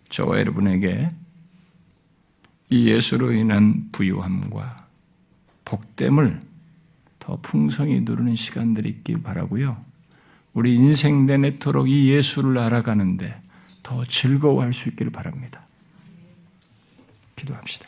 저와 여러분에게 이 예수로 인한 부유함과 복됨을 더 풍성히 누르는 시간들이 있길 바라고요. 우리 인생 내내토록 이 예수를 알아가는데 더 즐거워할 수 있기를 바랍니다. 기도합시다.